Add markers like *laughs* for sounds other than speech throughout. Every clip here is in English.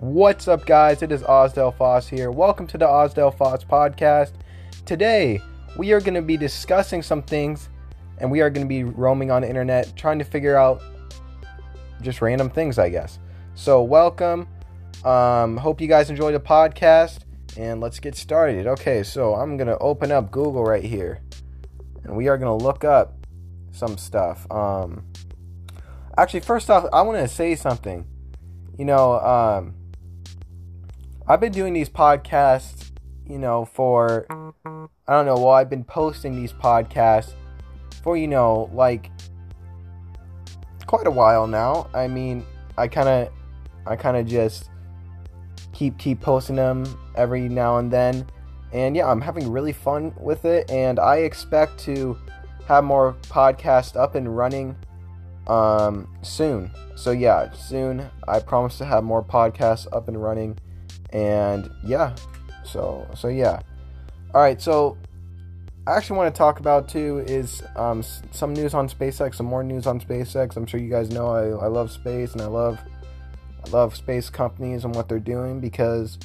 What's up, guys? It is Osdale Foss here. Welcome to the Osdale Foss podcast. Today, we are going to be discussing some things and we are going to be roaming on the internet trying to figure out just random things, I guess. So, welcome. Um, hope you guys enjoy the podcast and let's get started. Okay, so I'm going to open up Google right here and we are going to look up some stuff. Um, actually, first off, I want to say something. You know, um, I've been doing these podcasts, you know, for I don't know. Well, I've been posting these podcasts for you know, like quite a while now. I mean, I kind of, I kind of just keep keep posting them every now and then, and yeah, I'm having really fun with it, and I expect to have more podcasts up and running um, soon. So yeah, soon I promise to have more podcasts up and running, and yeah, so so yeah. All right, so I actually want to talk about too is um, some news on SpaceX, some more news on SpaceX. I'm sure you guys know I, I love space and I love I love space companies and what they're doing because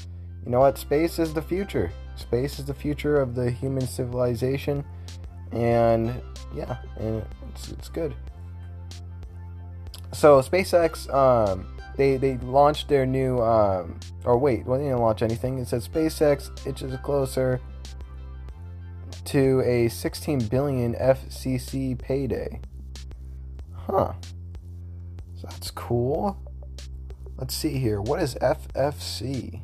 you know what space is the future. Space is the future of the human civilization, and yeah, and it's it's good so SpaceX, um, they they launched their new, um, or wait, well, they didn't launch anything. It says SpaceX inches closer to a 16 billion FCC payday. Huh. So that's cool. Let's see here. What is FFC?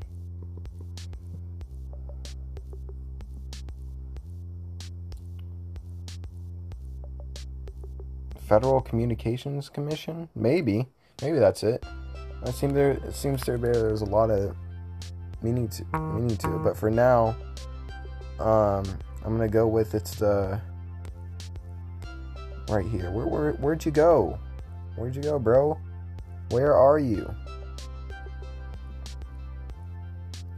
Federal Communications Commission? Maybe. Maybe that's it. It seems there it seems there there's a lot of meaning to meaning to it. But for now, um I'm gonna go with it's the right here. Where where where'd you go? Where'd you go, bro? Where are you?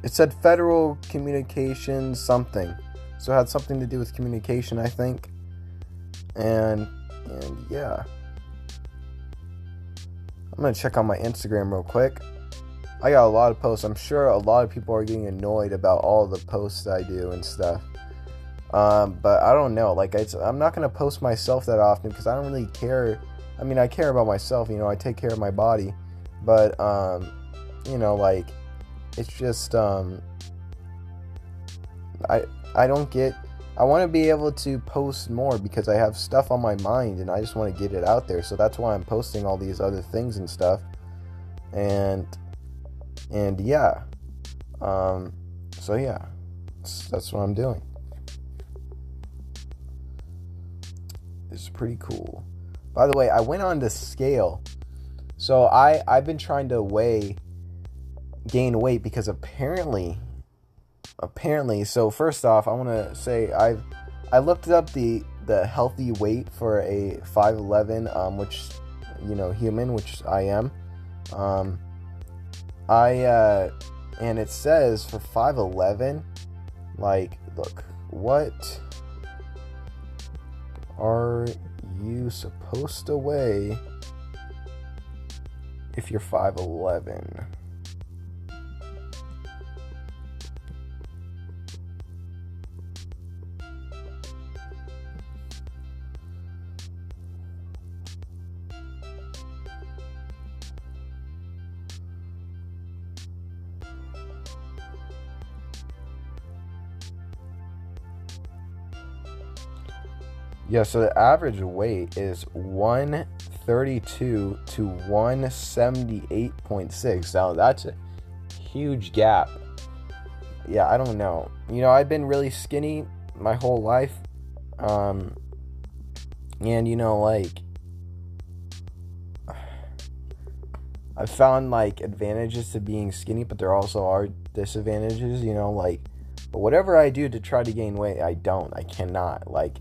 It said Federal Communications something. So it had something to do with communication, I think. And and yeah. I'm gonna check on my Instagram real quick. I got a lot of posts. I'm sure a lot of people are getting annoyed about all the posts I do and stuff. Um, but I don't know. Like, I'm not gonna post myself that often because I don't really care. I mean, I care about myself. You know, I take care of my body, but um, you know, like, it's just um, I I don't get I want to be able to post more because I have stuff on my mind and I just want to get it out there. So that's why I'm posting all these other things and stuff. And and yeah. Um so yeah. That's, what I'm doing. It's pretty cool. By the way, I went on the scale. So I I've been trying to weigh gain weight because apparently apparently so first off i want to say i i looked up the the healthy weight for a 5'11 um, which you know human which i am. Um, i uh, and it says for 5'11 like look what are you supposed to weigh if you're 5'11 Yeah, so the average weight is 132 to 178.6. Now that's a huge gap. Yeah, I don't know. You know, I've been really skinny my whole life. Um and you know like *sighs* I've found like advantages to being skinny, but there also are disadvantages, you know, like but whatever I do to try to gain weight, I don't. I cannot. Like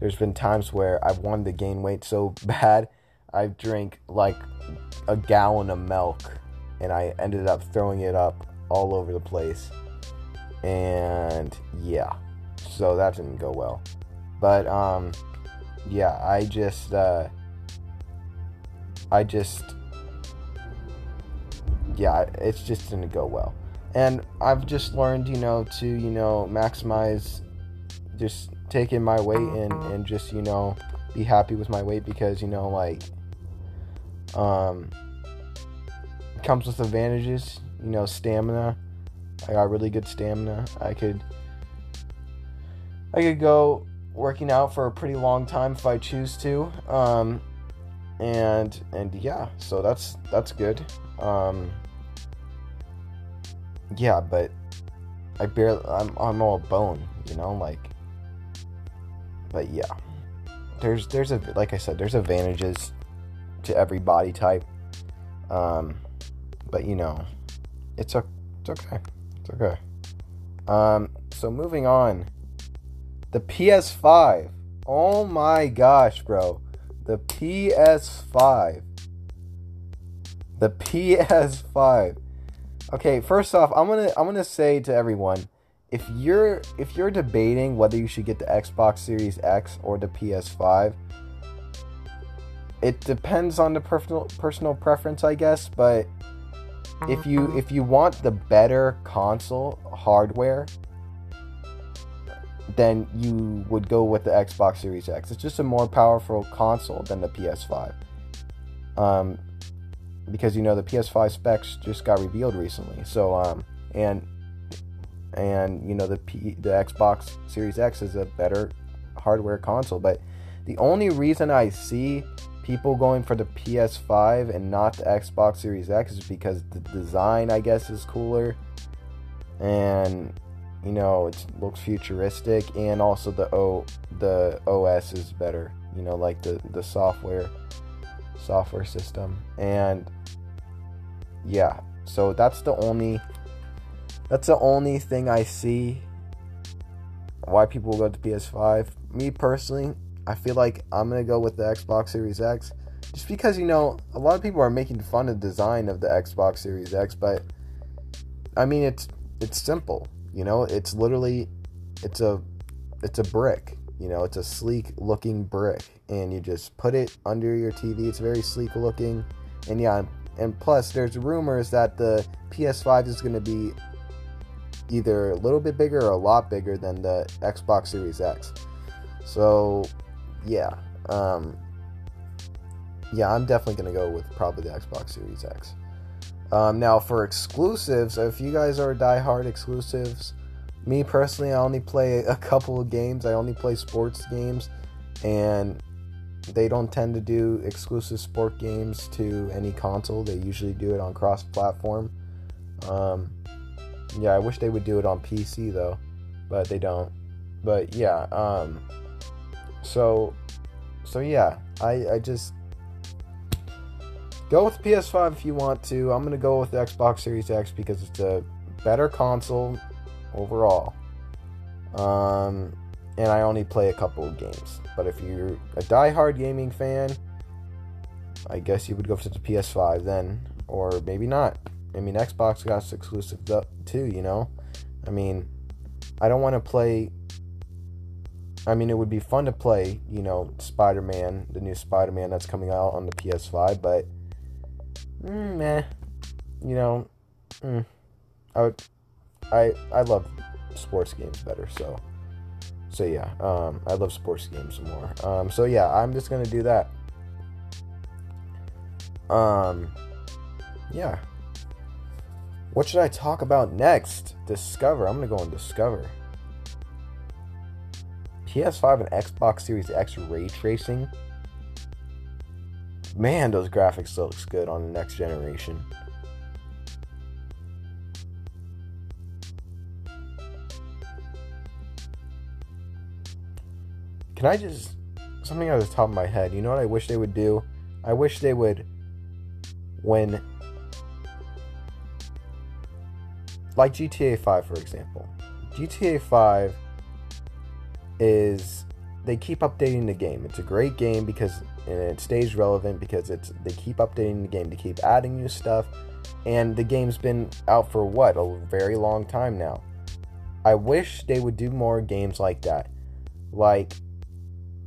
there's been times where I've wanted to gain weight so *laughs* bad, I've drank like a gallon of milk and I ended up throwing it up all over the place. And yeah, so that didn't go well. But um yeah, I just uh I just yeah, it's just didn't go well. And I've just learned, you know, to you know maximize, just taking my weight and and just you know be happy with my weight because you know like um comes with advantages you know stamina. I got really good stamina. I could i could go working out for a pretty long time if i choose to um and and yeah so that's that's good. Um yeah but i barely i'm i'm all bone you know like but yeah. There's there's a like i said there's advantages to every body type. Um but you know it's a it's okay. It's okay. Um so moving on. The ps5 oh my gosh bro. The ps5 the ps5 okay first off i'm gonna i'm gonna say to everyone if you're if you're debating whether you should get the Xbox Series X or the PS5, it depends on the personal personal preference, I guess. But if you if you want the better console hardware, then you would go with the Xbox Series X. It's just a more powerful console than the PS5. Um, because you know the PS5 specs just got revealed recently. So um, and and you know the P, the Xbox Series X is a better hardware console. But the only reason I see people going for the PS5 and not the Xbox Series X is because the design, I guess, is cooler, and you know it looks futuristic, and also the O the OS is better. You know, like the the software software system, and yeah. So that's the only that's the only thing I see why people go to PS5. Me personally, I feel like I'm gonna go with the Xbox Series X, just because you know a lot of people are making fun of the design of the Xbox Series X, but I mean it's it's simple. You know, it's literally it's a it's a brick. You know, it's a sleek looking brick, and you just put it under your TV. It's very sleek looking, and yeah, and plus there's rumors that the PS5 is to be either a little bit bigger or a lot bigger than the Xbox Series X. So, yeah. Um, yeah, I'm definitely going to go with probably the Xbox Series X. Um, now, for exclusives, if you guys are die-hard exclusives, me personally, I only play a couple of games. I only play sports games, and they don't tend to do exclusive sport games to any console. They usually do it on cross-platform. Um, yeah, I wish they would do it on PC though, but they don't. But yeah, um so so yeah, I I just go with PS5 if you want to. I'm to go with the Xbox Series X because it's a better console overall. Um and I only play a couple of games. But if you're a die-hard gaming fan, I guess you would go for the PS5 then, or maybe not. I mean, Xbox got exclusive too, you know? I mean, I don't want to play. I mean, it would be fun to play, you know, Spider Man, the new Spider Man that's coming out on the PS5, but. Mm, meh. You know, mm, I would. I, I love sports games better, so. So yeah, um, I love sports games more. Um, so yeah, I'm just gonna do that. Um, yeah, what should I talk about next? Discover. I'm going to go on Discover. PS5 and Xbox Series X ray tracing. Man, those graphics still looks good on the next generation. Can I just something out of the top of my head? You know what I wish they would do? I wish they would when like GTA 5 for example. GTA 5 is they keep updating the game. It's a great game because it stays relevant because it's they keep updating the game, they keep adding new stuff, and the game's been out for what a very long time now. I wish they would do more games like that, like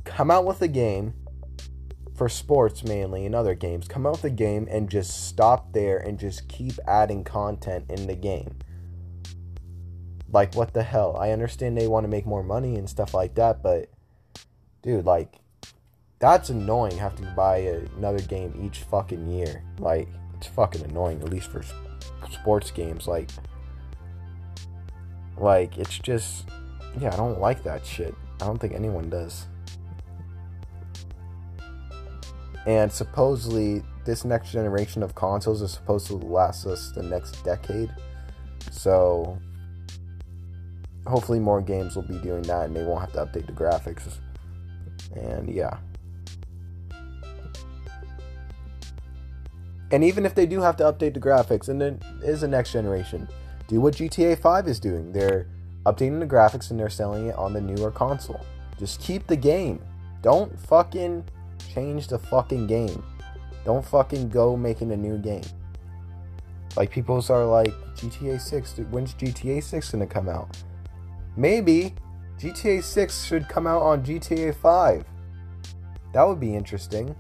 come out with a game. for sports mainly and other games, come out with a game and just stop there and just keep adding content in the game. Like, what the hell? I understand they want to make more money and stuff like that, but dude, like, that's annoying having to buy another game each fucking year. Like, it's fucking annoying, at least for sports games. Like, like it's just, yeah, I don't like that shit. I don't think anyone does. And supposedly, this next generation of consoles is supposed to last us the next decade. So, hopefully, more games will be doing that and they won't have to update the graphics. And yeah. And even if they do have to update the graphics, and it is a next generation, do what GTA 5 is doing. They're updating the graphics and they're selling it on the newer console. Just keep the game. Don't fucking change the fucking game. Don't fucking go making a new game. Like people are like GTA 6, when's GTA 6 gonna come out? Maybe GTA 6 should come out on GTA 5. That would be interesting.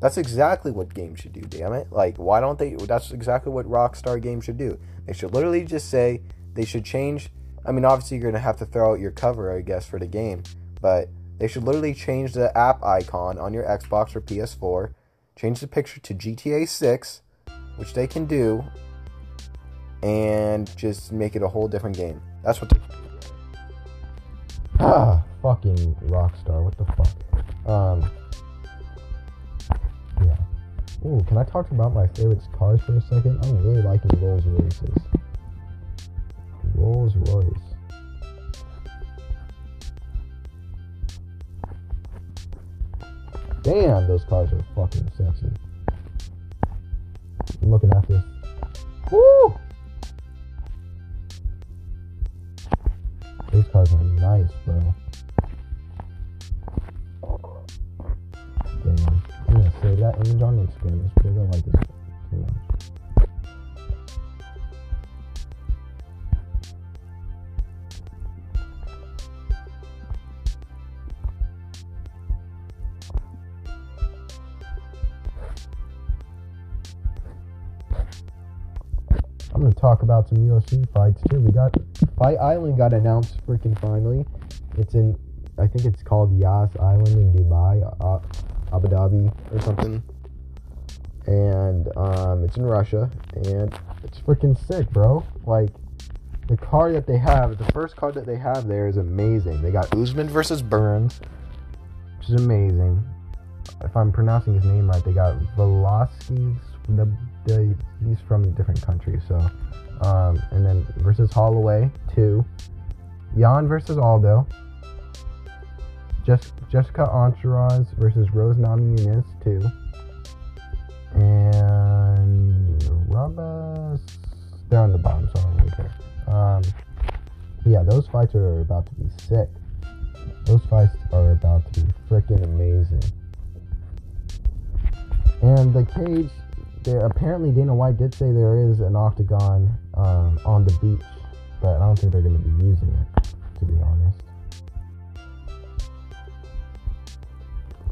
That's exactly what games should do, damn it. Like, why don't they? That's exactly what Rockstar games should do. They should literally just say they should change. I mean, obviously, you're going to have to throw out your cover, I guess, for the game, but they should literally change the app icon on your Xbox or PS4, change the picture to GTA 6, which they can do, and just make it a whole different game. That's what *sighs* Ah, fucking Rockstar. What the fuck? Um, yeah. Ooh, can I talk about my favorite cars for a second? I'm really liking Rolls Royces. Rolls Royce. Damn, those cars are fucking sexy. I'm looking at this. Woo! These cars are nice, bro. Damn. I'm gonna save that image on Instagram just because I like this too much. About some UFC fights too. We got Fight Island got announced freaking finally. It's in, I think it's called Yas Island in Dubai, uh, Abu Dhabi or something. And um, it's in Russia, and it's freaking sick, bro. Like the card that they have, the first card that they have there is amazing. They got Usman versus Burns, which is amazing. If I'm pronouncing his name right, they got Velasquez. The, the he's from a different country, so um, and then versus Holloway two, Yan versus Aldo, Just, Jessica Andrade versus Rose Namajunas two, and Rabas. They're on the bottom, so I. Um, yeah, those fights are about to be sick. Those fights are about to be freaking amazing. And the cage there apparently Dana White did say there is an octagon um, on the beach, but I don't think they're going to be using it. To be honest,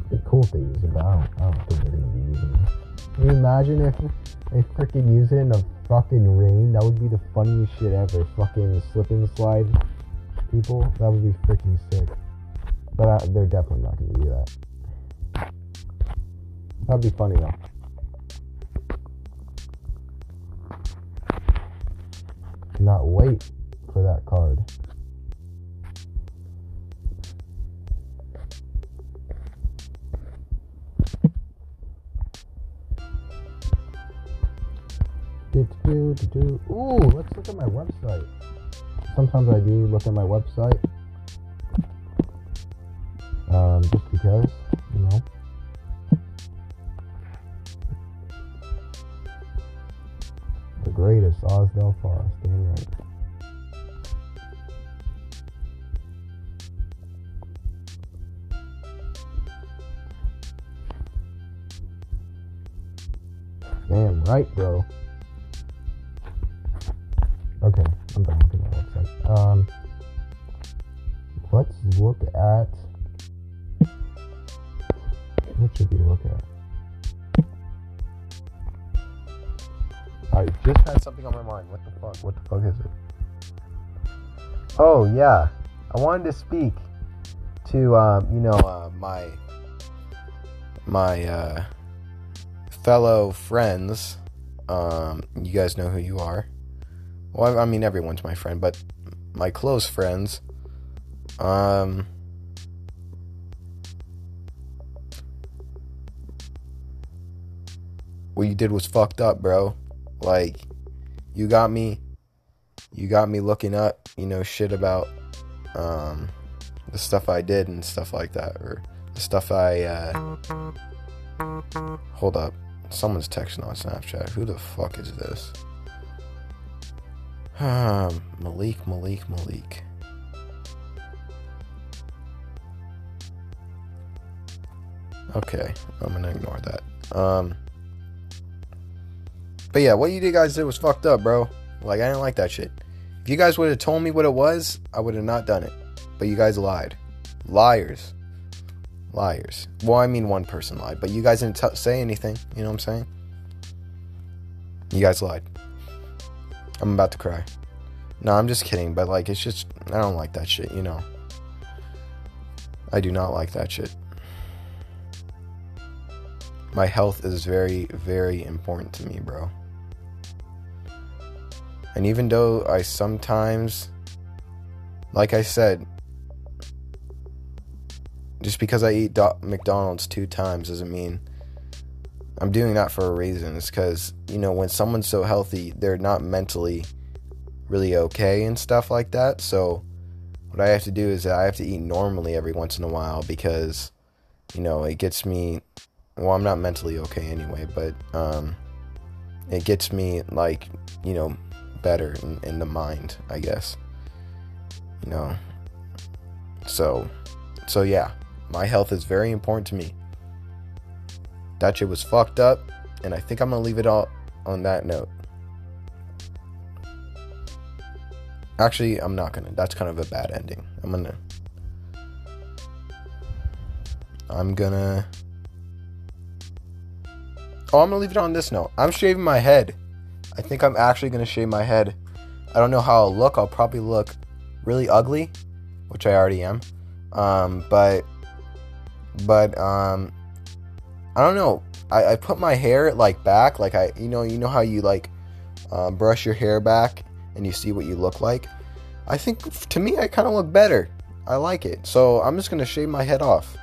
it'd be cool if they use it, but I don't, I don't think they're going to be using it. Can you imagine if they freaking use it in a fucking rain? That would be the funniest shit ever. Fucking slip and slide people. That would be freaking sick. But I, they're definitely not going to do that. That'd be funny though. Cannot wait for that card. Ooh, let's look at my website. Sometimes I do look at my website. Um, just because, Greatest, Osdell Forest, damn right. Damn right, bro. Okay, I'm done looking at the website. Um, let's look at something on my mind. What the fuck? What the fuck is it? Oh yeah, I wanted to speak to um, you know uh, my my uh, fellow friends. Um, you guys know who you are. Well, I mean everyone's my friend, but my close friends. Um. What you did was fucked up, bro. Like, you got me. You got me looking up, you know, shit about um, the stuff I did and stuff like that, or the stuff I. Uh... Hold up. Someone's texting on Snapchat. Who the fuck is this? Um, Malik, Malik, Malik. Okay, I'm gonna ignore that. Um, but yeah, what you guys did was fucked up, bro. Like, I didn't like that shit. If you guys would have told me what it was, I would have not done it. But you guys lied. Liars. Liars. Well, I mean, one person lied, but you guys didn't t- say anything. You know what I'm saying? You guys lied. I'm about to cry. No, I'm just kidding, but like, it's just, I don't like that shit, you know? I do not like that shit. My health is very, very important to me, bro. And even though I sometimes, like I said, just because I eat McDonald's two times doesn't mean I'm doing that for a reason. It's because, you know, when someone's so healthy, they're not mentally really okay and stuff like that. So, what I have to do is I have to eat normally every once in a while because, you know, it gets me. Well, I'm not mentally okay anyway, but um, it gets me, like, you know, better in, in the mind, I guess. You know. So, so yeah, my health is very important to me. That shit was fucked up, and I think I'm gonna leave it all on that note. Actually, I'm not gonna. That's kind of a bad ending. I'm gonna. I'm gonna. Oh, I'm gonna leave it on this note. I'm shaving my head. I think I'm actually gonna shave my head. I don't know how I'll look. I'll probably look really ugly, which I already am. Um, but, but um, I don't know. I, I put my hair like back, like I, you know, you know how you like um, brush your hair back and you see what you look like. I think to me, I kind of look better. I like it. So I'm just gonna shave my head off.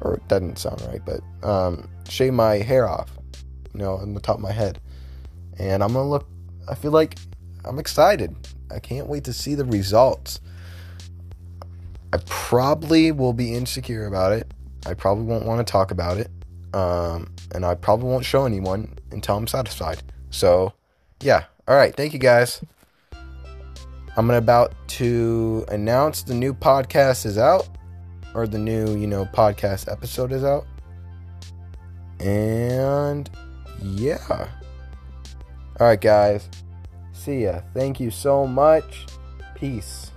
Or it doesn't sound right, but um, shave my hair off, you know, on the top of my head and I'm gonna look. I feel like I'm excited. I can't wait to see the results. I probably will be insecure about it. I probably won't want to talk about it. Um, and I probably won't show anyone until I'm satisfied. So, yeah. All right. Thank you guys. I'm about to announce the new podcast is out, or the new, you know, podcast episode is out. And yeah. All right, guys. See ya. Thank you so much. Peace.